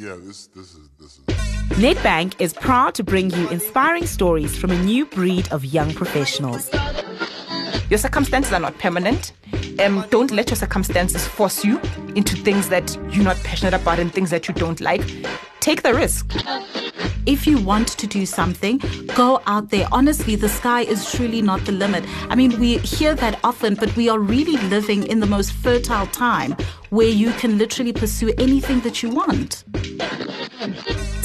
Yeah, this this is this is. Nedbank is proud to bring you inspiring stories from a new breed of young professionals. Your circumstances are not permanent. Um, don't let your circumstances force you into things that you're not passionate about and things that you don't like. Take the risk. if you want to do something, go out there. Honestly, the sky is truly not the limit. I mean, we hear that often, but we are really living in the most fertile time where you can literally pursue anything that you want.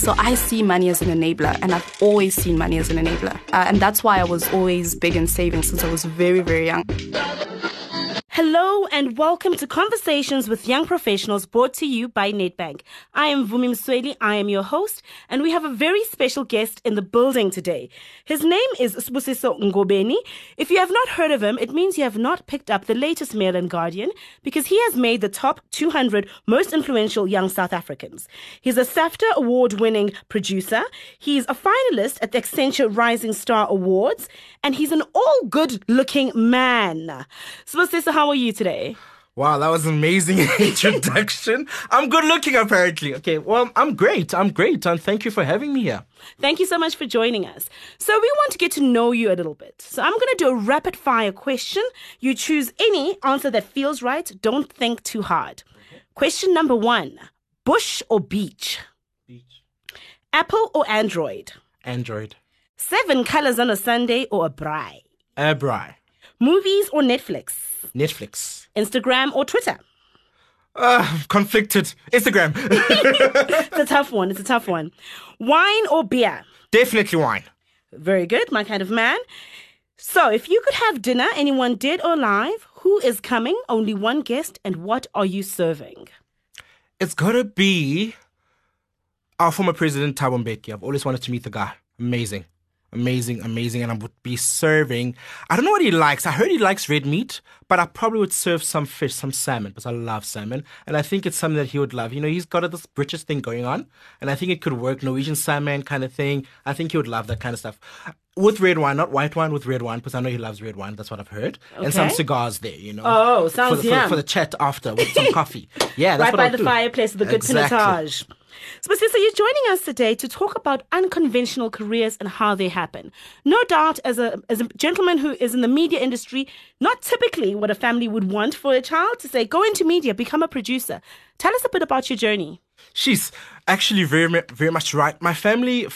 So I see money as an enabler, and I've always seen money as an enabler. Uh, and that's why I was always big in saving since I was very, very young. Hello and welcome to Conversations with Young Professionals brought to you by Nedbank. I am Vumi Msweli, I am your host, and we have a very special guest in the building today. His name is Sibusiso Ngobeni. If you have not heard of him, it means you have not picked up the latest Mail and Guardian because he has made the top 200 most influential young South Africans. He's a SAFTA award winning producer, he's a finalist at the Accenture Rising Star Awards, and he's an all good looking man. Sibusiso, how are you today? Wow, that was an amazing introduction. I'm good looking, apparently. Okay, well, I'm great. I'm great. And thank you for having me here. Thank you so much for joining us. So, we want to get to know you a little bit. So, I'm going to do a rapid fire question. You choose any answer that feels right. Don't think too hard. Question number one Bush or beach? Beach. Apple or Android? Android. Seven colors on a Sunday or a braai? Abri. Movies or Netflix? Netflix. Instagram or Twitter? Uh, conflicted. Instagram. It's a tough one. It's a tough one. Wine or beer? Definitely wine. Very good, my kind of man. So, if you could have dinner, anyone dead or alive, who is coming? Only one guest, and what are you serving? It's gotta be our former president, Thabo Mbeki. I've always wanted to meet the guy. Amazing. Amazing, amazing. And I would be serving, I don't know what he likes. I heard he likes red meat, but I probably would serve some fish, some salmon, because I love salmon. And I think it's something that he would love. You know, he's got this British thing going on, and I think it could work. Norwegian salmon kind of thing. I think he would love that kind of stuff. With red wine, not white wine, with red wine, because I know he loves red wine. That's what I've heard. Okay. And some cigars there, you know. Oh, for sounds the, for, yum. for the chat after with some coffee. Yeah, that's right by the do. fireplace the good Exactly. pinotage. So, Sister, you're joining us today to talk about unconventional careers and how they happen. No doubt, as a as a gentleman who is in the media industry, not typically what a family would want for a child to say, go into media, become a producer. Tell us a bit about your journey. She's actually very, very much right. My family,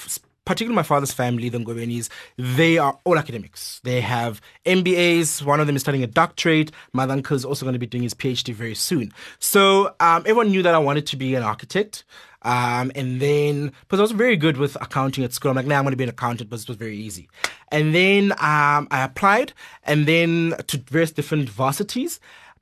particularly my father's family, the Ngobenis, they are all academics. They have MBAs. One of them is studying a doctorate. My uncle is also going to be doing his PhD very soon. So um, everyone knew that I wanted to be an architect. Um, and then, because I was very good with accounting at school, I'm like, nah, I'm going to be an accountant, but it was very easy. And then um, I applied, and then to various different varsities.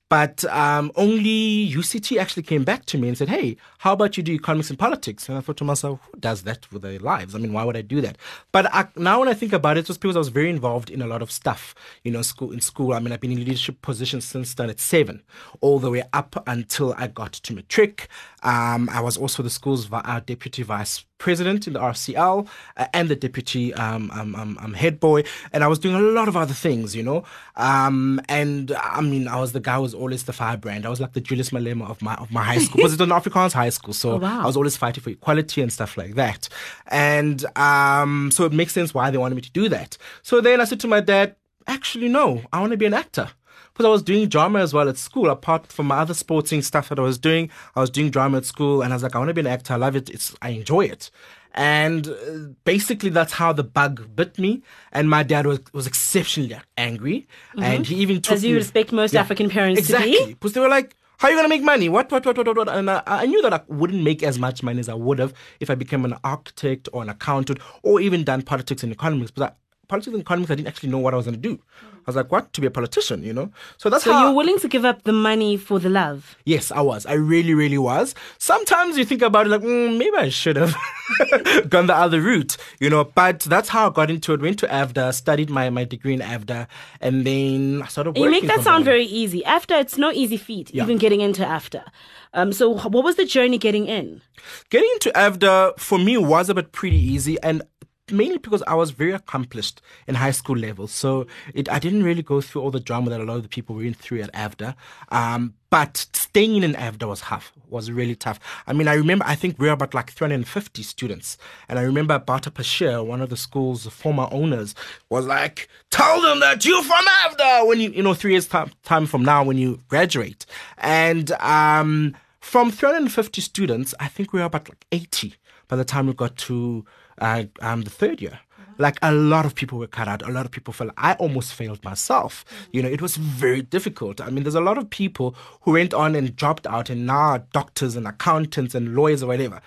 But um, only UCT actually came back to me and said, "Hey, how about you do economics and politics?" And I thought to myself, "Who does that with their lives? I mean, why would I do that?" But I, now, when I think about it, it was because I was very involved in a lot of stuff. You know, school in school. I mean, I've been in leadership positions since standard seven, all the way up until I got to matric. Um, I was also the school's vi- uh, deputy vice president in the RCL uh, and the deputy um, um, um, um, head boy, and I was doing a lot of other things, you know. Um, and I mean, I was the guy who was always the firebrand. I was like the Julius Malema of my of my high school because it was an Afrikaans high school, so wow. I was always fighting for equality and stuff like that. And um, so it makes sense why they wanted me to do that. So then I said to my dad, actually, no, I want to be an actor because I was doing drama as well at school. Apart from my other sporting stuff that I was doing, I was doing drama at school, and I was like, I want to be an actor. I love it. It's I enjoy it. And uh, basically, that's how the bug bit me. And my dad was, was exceptionally angry, and he even took As you me- expect most African parents to be. exactly because they were like. How are you gonna make money? What, what, what, what, what, what? And I, I knew that I wouldn't make as much money as I would have if I became an architect or an accountant or even done politics and economics. But I, politics and economics, I didn't actually know what I was gonna do. I was like, what? To be a politician, you know? So that's So how. you're willing to give up the money for the love. Yes, I was. I really, really was. Sometimes you think about it like, mm, maybe I should have gone the other route, you know. But that's how I got into it. Went to AFDA, studied my, my degree in AFDA, and then I started You make that sound very easy. AFDA it's no easy feat, Yeah. even getting into AFDA. Um, so what was the journey getting in? Getting into AFDA for me was a bit pretty easy, and mainly because I was very accomplished in high school level. So it, I didn't really go through all the drama that a lot of the people went through at AFDA. Um, but staying in AFDA was tough, was really tough. I mean, I remember, I think we were about like 350 students. And I remember Bata Passchier, one of the school's former owners, was like, tell them that you're from AFDA when you, you know, three years time, time from now when you graduate. And um, from 350 students, I think we were about like 80 by the time we got to uh, um, the third year. Like a lot of people were cut out. A lot of people fell. I almost failed myself. You know, it was very difficult. I mean, there's a lot of people who went on and dropped out and now doctors and accountants and lawyers or whatever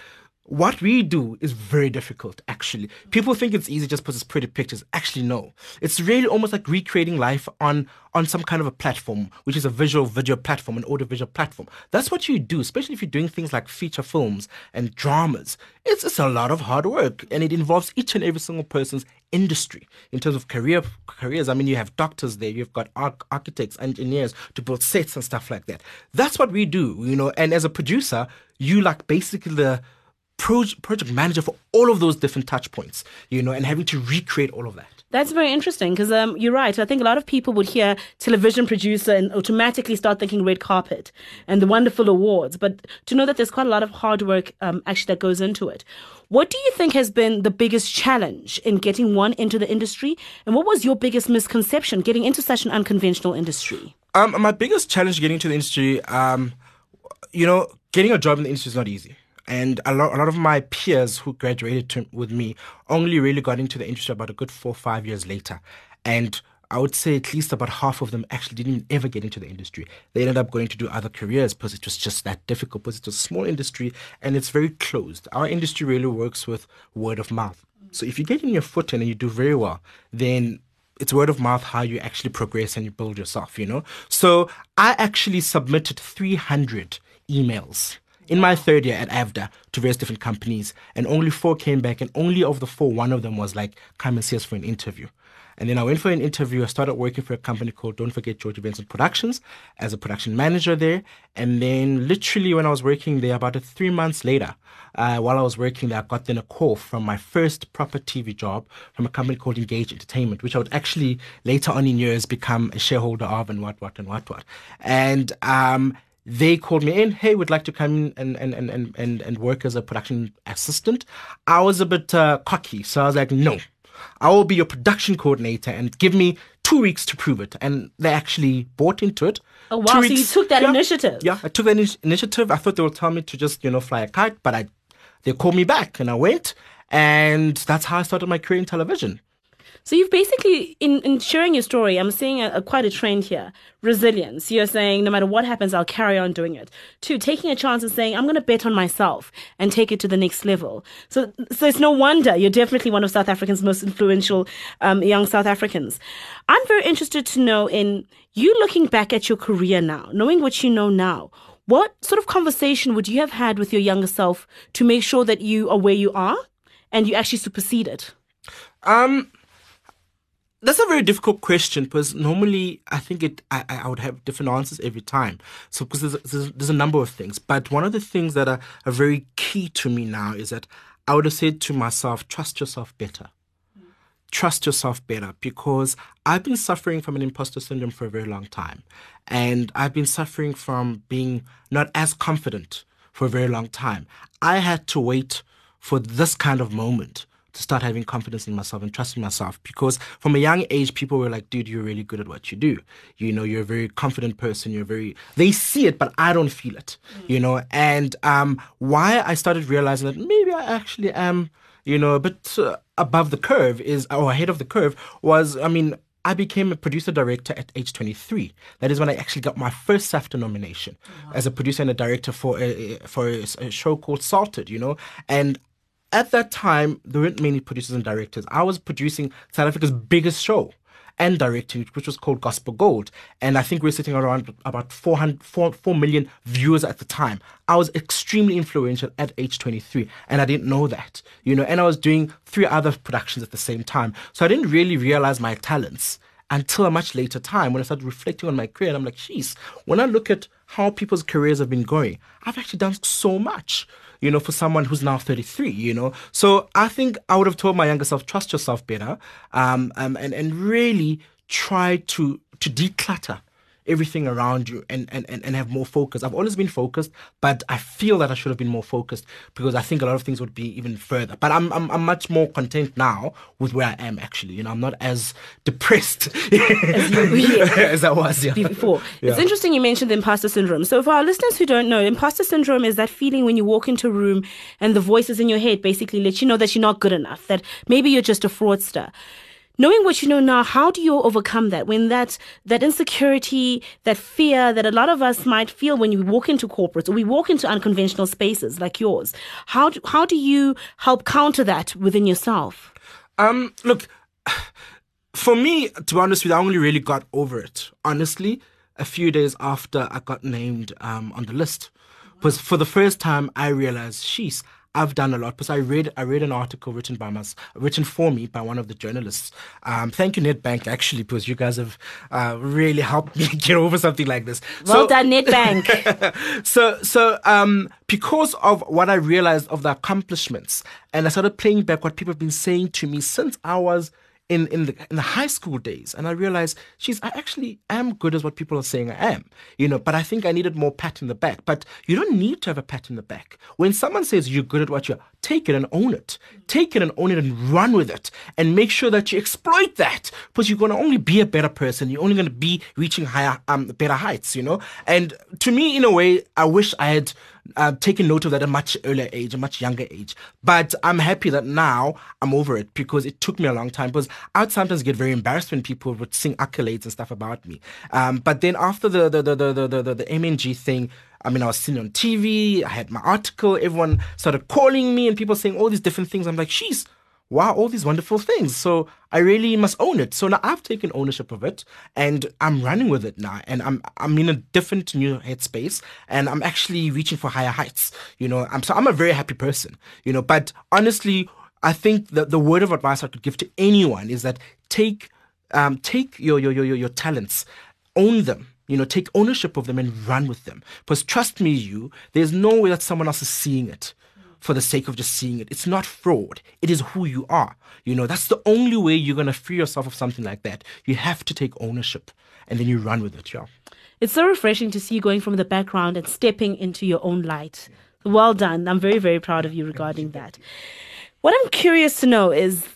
what we do is very difficult actually. People think it's easy just put us pretty pictures. Actually no. It's really almost like recreating life on on some kind of a platform which is a visual video platform an audio visual platform. That's what you do especially if you're doing things like feature films and dramas. It's, it's a lot of hard work and it involves each and every single person's industry. In terms of career careers i mean you have doctors there you've got arch- architects engineers to build sets and stuff like that. That's what we do you know and as a producer you like basically the project manager for all of those different touch points, you know, and having to recreate all of that. That's very interesting because um, you're right. I think a lot of people would hear television producer and automatically start thinking red carpet and the wonderful awards. But to know that there's quite a lot of hard work um, actually that goes into it. What do you think has been the biggest challenge in getting one into the industry? And what was your biggest misconception getting into such an unconventional industry? Um, my biggest challenge getting into the industry, um, you know, getting a job in the industry is not easy and a lot, a lot of my peers who graduated to, with me only really got into the industry about a good four or five years later. And I would say at least about half of them actually didn't ever get into the industry. They ended up going to do other careers because it was just that difficult, because it's a small industry and it's very closed. Our industry really works with word of mouth. So if you get in your foot in and you do very well, then it's word of mouth how you actually progress and you build yourself, you know? So I actually submitted 300 emails in my third year at AFDA to various different companies, and only four came back, and only of the four, one of them was like, come and see us for an interview. And then I went for an interview. I started working for a company called Don't Forget George Benson Productions as a production manager there. And then, literally, when I was working there, about three months later, uh, while I was working there, I got then a call from my first proper TV job from a company called Engage Entertainment, which I would actually later on in years become a shareholder of and what, what, and what, what. And um, they called me in, hey, we'd like to come in and, and, and, and, and work as a production assistant. I was a bit uh, cocky, so I was like, no, I will be your production coordinator and give me two weeks to prove it. And they actually bought into it. Oh, wow. Two so weeks, you took that yeah, initiative. Yeah, I took that in- initiative. I thought they would tell me to just, you know, fly a kite, but I, they called me back and I went. And that's how I started my career in television. So you've basically, in, in sharing your story, I'm seeing a, a, quite a trend here. Resilience. You're saying no matter what happens, I'll carry on doing it. Two, taking a chance and saying I'm going to bet on myself and take it to the next level. So, so it's no wonder you're definitely one of South Africa's most influential um, young South Africans. I'm very interested to know in you looking back at your career now, knowing what you know now. What sort of conversation would you have had with your younger self to make sure that you are where you are and you actually superseded? Um, that's a very difficult question because normally I think it I, I would have different answers every time. So because there's, there's, there's a number of things, but one of the things that are, are very key to me now is that I would have said to myself, trust yourself better. Trust yourself better because I've been suffering from an imposter syndrome for a very long time. And I've been suffering from being not as confident for a very long time. I had to wait for this kind of moment to start having confidence in myself and trusting myself because from a young age people were like dude you're really good at what you do you know you're a very confident person you're very they see it but i don't feel it mm. you know and um why i started realizing that maybe i actually am you know a bit uh, above the curve is or ahead of the curve was i mean I became a producer director at age 23. That is when I actually got my first SAFTA nomination wow. as a producer and a director for a, for a, a, show called Salted, you know. And at that time, there weren't many producers and directors. I was producing South Africa's biggest show and directing, which was called Gospel Gold. And I think we are sitting around about 400, 4, 4 million viewers at the time. I was extremely influential at age 23, and I didn't know that, you know, and I was doing three other productions at the same time. So I didn't really realize my talents until a much later time when I started reflecting on my career. And I'm like, geez, when I look at how people's careers have been going, I've actually done so much you know, for someone who's now 33, you know. So I think I would have told my younger self, trust yourself better, um, um and, and really try to, to declutter everything around you and, and, and, and have more focus. I've always been focused, but I feel that I should have been more focused because I think a lot of things would be even further. But I'm, I'm, I'm much more content now with where I am actually. You know, I'm not as depressed as, you, yeah. as I was yeah. before. Yeah. It's interesting you mentioned the imposter syndrome. So for our listeners who don't know, imposter syndrome is that feeling when you walk into a room and the voices in your head basically let you know that you're not good enough, that maybe you're just a fraudster knowing what you know now, how do you overcome that when that that insecurity, that fear that a lot of us might feel when you walk into corporates or we walk into unconventional spaces like yours? How do, how do you help counter that within yourself? Um, look, for me, to be honest with you, I only really got over it. Honestly, a few days after I got named um, on the list, because for the first time I realized, sheesh, I've done a lot because I read I read an article written by us written for me by one of the journalists. Um, thank you Nedbank actually because you guys have uh, really helped me get over something like this. Well so, done Nedbank. so so um, because of what I realized of the accomplishments and I started playing back what people have been saying to me since I was in in the in the high school days, and I realized, she's I actually am good as what people are saying I am, you know. But I think I needed more pat in the back. But you don't need to have a pat in the back. When someone says you're good at what you're, take it and own it. Take it and own it and run with it, and make sure that you exploit that, because you're going to only be a better person. You're only going to be reaching higher, um, better heights, you know. And to me, in a way, I wish I had uh, taken note of that at a much earlier age, a much younger age. But I'm happy that now I'm over it because it took me a long time. Because I'd sometimes get very embarrassed when people would sing accolades and stuff about me. Um, but then after the the the the the, the, the MNG thing. I mean, I was seen on TV, I had my article, everyone started calling me and people saying all these different things. I'm like, sheesh, wow, all these wonderful things. So I really must own it. So now I've taken ownership of it and I'm running with it now. And I'm I'm in a different new headspace and I'm actually reaching for higher heights. You know, I'm so I'm a very happy person, you know, but honestly, I think that the word of advice I could give to anyone is that take um, take your, your your your talents, own them, you know, take ownership of them and run with them. Because trust me, you, there's no way that someone else is seeing it for the sake of just seeing it. It's not fraud. It is who you are. You know, that's the only way you're going to free yourself of something like that. You have to take ownership and then you run with it, yeah. It's so refreshing to see you going from the background and stepping into your own light. Well done. I'm very, very proud of you regarding that. What I'm curious to know is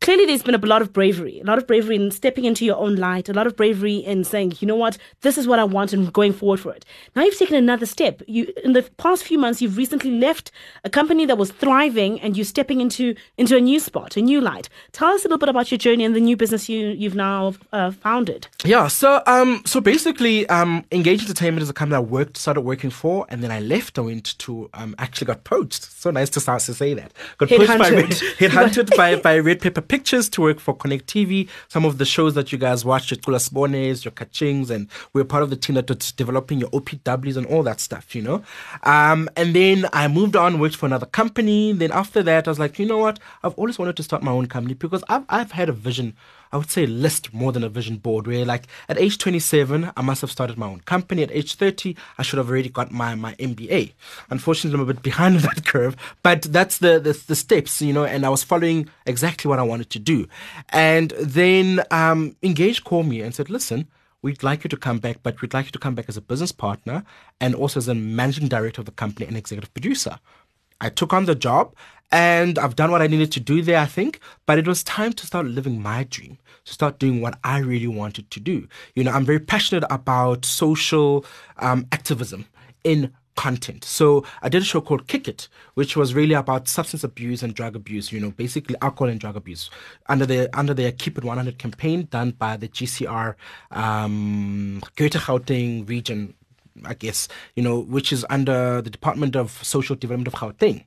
clearly there's been a lot of bravery, a lot of bravery in stepping into your own light, a lot of bravery in saying, you know what, this is what I want and going forward for it. Now you've taken another step. You in the past few months you've recently left a company that was thriving and you're stepping into into a new spot, a new light. Tell us a little bit about your journey and the new business you you've now uh, founded. Yeah, so um so basically um Engage Entertainment is a company I worked started working for and then I left. I went to um actually got poached. So nice to start to say that. Got poached by Red, headhunted by by Red Pepper Pictures to work for Connect TV. Some of the shows that you guys watched, your Kula Spones, your Kachings, and we are part of the team that was developing your OPWs and all that stuff, you know. Um, and then I moved on, worked for another company. Then after that, I was like, you know what? I've always wanted to start my own company because I've I've had a vision I would say list more than a vision board where like at age 27, I must have started my own company. At age 30, I should have already got my, my MBA. Unfortunately, I'm a bit behind that curve, but that's the, the, the steps, you know, and I was following exactly what I wanted to do. And then um, Engage called me and said, listen, we'd like you to come back, but we'd like you to come back as a business partner and also as a managing director of the company and executive producer. I took on the job and I've done what I needed to do there, I think. But it was time to start living my dream, to start doing what I really wanted to do. You know, I'm very passionate about social um, activism in content. So I did a show called Kick It, which was really about substance abuse and drug abuse. You know, basically alcohol and drug abuse under the under the Keep It 100 campaign done by the GCR um, Greater Gauteng region I guess, you know, which is under the Department of Social Development of Gauteng.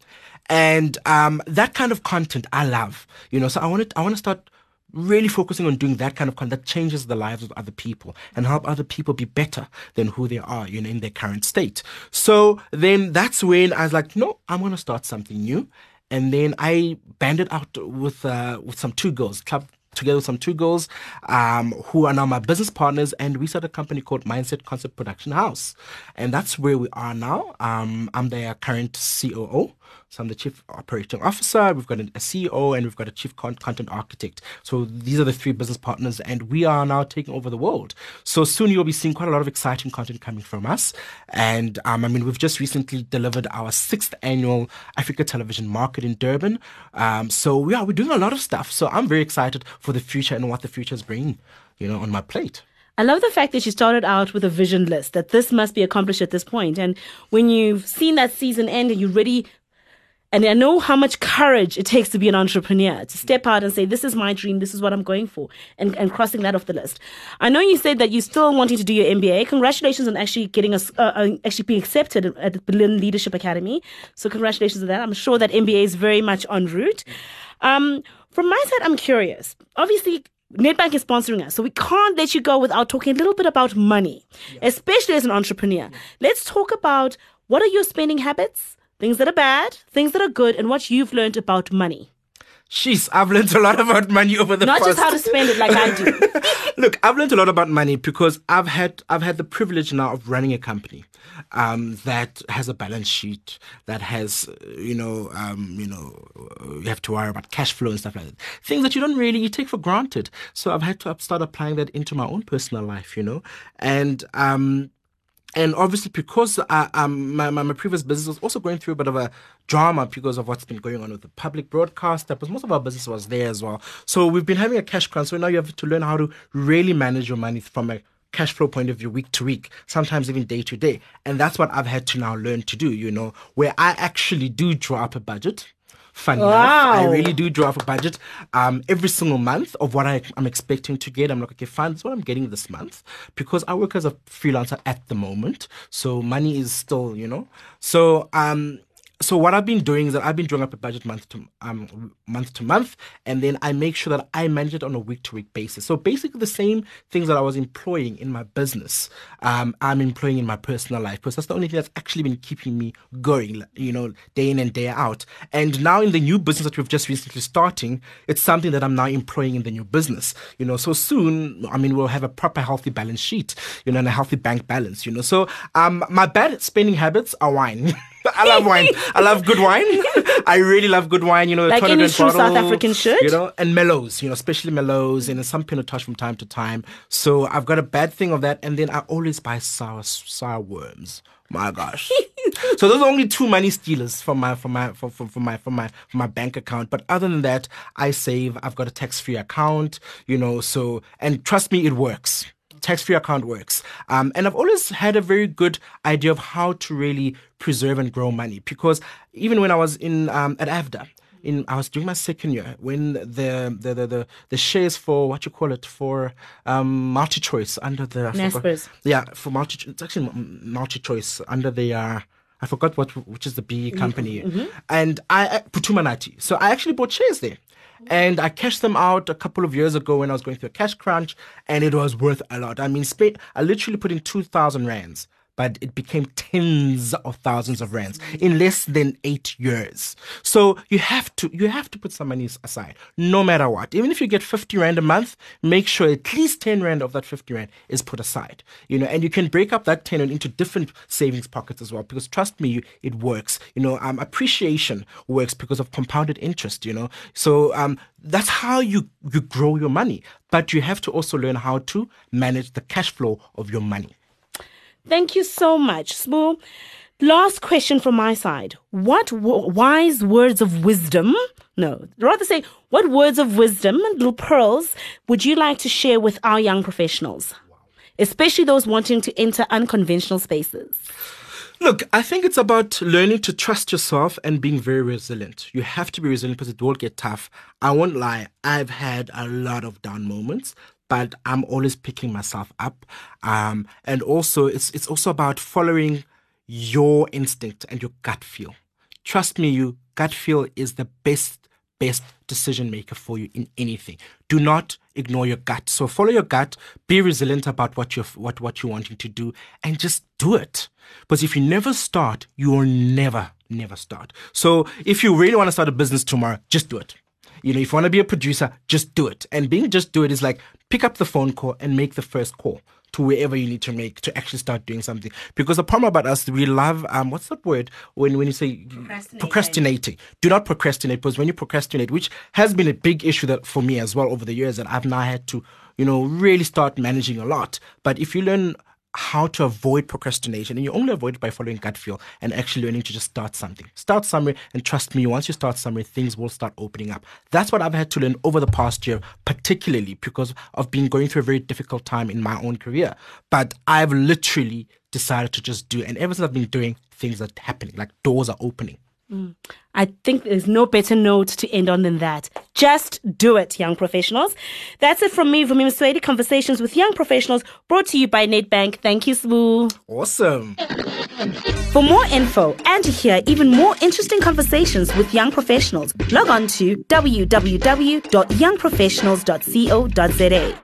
And um, that kind of content I love, you know, so I want to, I want to start really focusing on doing that kind of content that changes the lives of other people and help other people be better than who they are, you know, in their current state. So then that's when I was like, no, I'm going to start something new. And then I banded out with, uh, with some two girls, Club together with some two girls um, who are now my business partners, and we started a company called Mindset Concept Production House, and that's where we are now. Um, I'm their current COO. So I'm the chief operating officer. We've got a CEO and we've got a chief content architect. So these are the three business partners, and we are now taking over the world. So soon you'll be seeing quite a lot of exciting content coming from us. And um, I mean, we've just recently delivered our sixth annual Africa Television Market in Durban. Um, so we're doing a lot of stuff. So I'm very excited for the future and what the future is bringing, you know, on my plate. I love the fact that you started out with a vision list that this must be accomplished at this point. And when you've seen that season end and you're ready and I know how much courage it takes to be an entrepreneur, to step out and say, this is my dream, this is what I'm going for, and, and crossing that off the list. I know you said that you're still wanting to do your MBA. Congratulations on actually getting us, uh, uh, actually being accepted at the Berlin Leadership Academy. So congratulations on that. I'm sure that MBA is very much en route. Um, from my side, I'm curious. Obviously, Nedbank is sponsoring us, so we can't let you go without talking a little bit about money, especially as an entrepreneur. Let's talk about what are your spending habits? Things that are bad, things that are good, and what you've learned about money. Jeez, I've learned a lot about money over the Not past. just how to spend it like I do. Look, I've learned a lot about money because I've had I've had the privilege now of running a company um, that has a balance sheet that has uh, you know um, you know you have to worry about cash flow and stuff like that. Things that you don't really you take for granted. So I've had to start applying that into my own personal life, you know, and um, and obviously because um, my, my, previous business was also going through a bit of a drama because of what's been going on with the public broadcast. Because most of our business was there as well. So we've been having a cash crunch. So now you have to learn how to really manage your money from a cash flow point of view week to week sometimes even day to day. And that's what i've had to now learn to do you know where i actually do draw up a budget Funny wow. enough, I really do draw up a budget um, every single month of what I, am expecting to get. I'm like, okay, fine, that's what I'm getting this month because I work as a freelancer at the moment. So money is still, you know. So um, so what I've been doing is that I've been drawing up a budget month to um, month to month, and then I make sure that I manage it on a week to week basis. So basically, the same things that I was employing in my business, um, I'm employing in my personal life because that's the only thing that's actually been keeping me going, you know, day in and day out. And now in the new business that we've just recently starting, it's something that I'm now employing in the new business. You know, so soon, I mean, we'll have a proper healthy balance sheet, you know, and a healthy bank balance. You know, so um, my bad spending habits are wine. I love wine. I love good wine. I really love good wine. You know, like any true bottle, South African should. You know, and mellows. You know, especially mellows and some pinotage from time to time. So I've got a bad thing of that, and then I always buy sour sour worms. My gosh. so those are only two money stealers from my from my from, from, from my from my from my bank account. But other than that, I save. I've got a tax free account. You know, so and trust me, it works tax free account works. Um, and I've always had a very good idea of how to really preserve and grow money because even when I was in um, at AFDA, in I was doing my second year when the the the, the, the shares for what you call it for um, MultiChoice under the Naspers. yeah for multi it's actually MultiChoice under the uh, I forgot what which is the B company mm-hmm. and I Phuthuma so I actually bought shares there and I cashed them out a couple of years ago when I was going through a cash crunch, and it was worth a lot. I mean, I literally put in 2,000 rands but it became tens of thousands of rands in less than eight years. So you have to you have to put some money aside, no matter what. Even if you get fifty rand a month, make sure at least ten rand of that fifty rand is put aside. You know, and you can break up that ten rand into different savings pockets as well. Because trust me, it works. You know, um, appreciation works because of compounded interest. You know, so um, that's how you you grow your money. But you have to also learn how to manage the cash flow of your money. Thank you so much, Sbu. Last question from my side. What w- wise words of wisdom, no, rather say, what words of wisdom, little pearls, would you like to share with our young professionals, especially those wanting to enter unconventional spaces? Look, I think it's about learning to trust yourself and being very resilient. You have to be resilient because it will get tough. I won't lie, I've had a lot of down moments, but I'm always picking myself up. Um, and also, it's it's also about following your instinct and your gut feel. Trust me, you gut feel is the best best decision maker for you in anything. Do not ignore your gut. So follow your gut, be resilient about what you're what, what you're wanting to do, and just do it. Because if you never start, you will never, never start. So if you really want to start a business tomorrow, just do it You know, if you want to be a producer, just do it. And being just do it is like pick up the phone call and make the first call to wherever you need to make to actually start doing something. Because the problem about us, we love um, what's that word when when you say procrastinating. Do not procrastinate because when you procrastinate, which has been a big issue that for me as well over the years, that I've now had to you know really start managing a lot. But if you learn how to avoid procrastination and you only avoid it by following gut feel and actually learning to just start something. Start somewhere and trust me once you start somewhere things will start opening up. That's what i've had to learn over the past year particularly because of being going through a very difficult time in my own career. But i've literally decided to just do and ever since i've been doing things are happening like doors are opening I think there's no better note to end on than that. Just do it, young professionals. That's it from me, Vumi Msweli, Conversations with Young Professionals, brought to you by Nedbank. Thank you, Sbu. awesome For more info and to hear even more interesting conversations with young professionals, log on to www.youngprofessionals.co.za.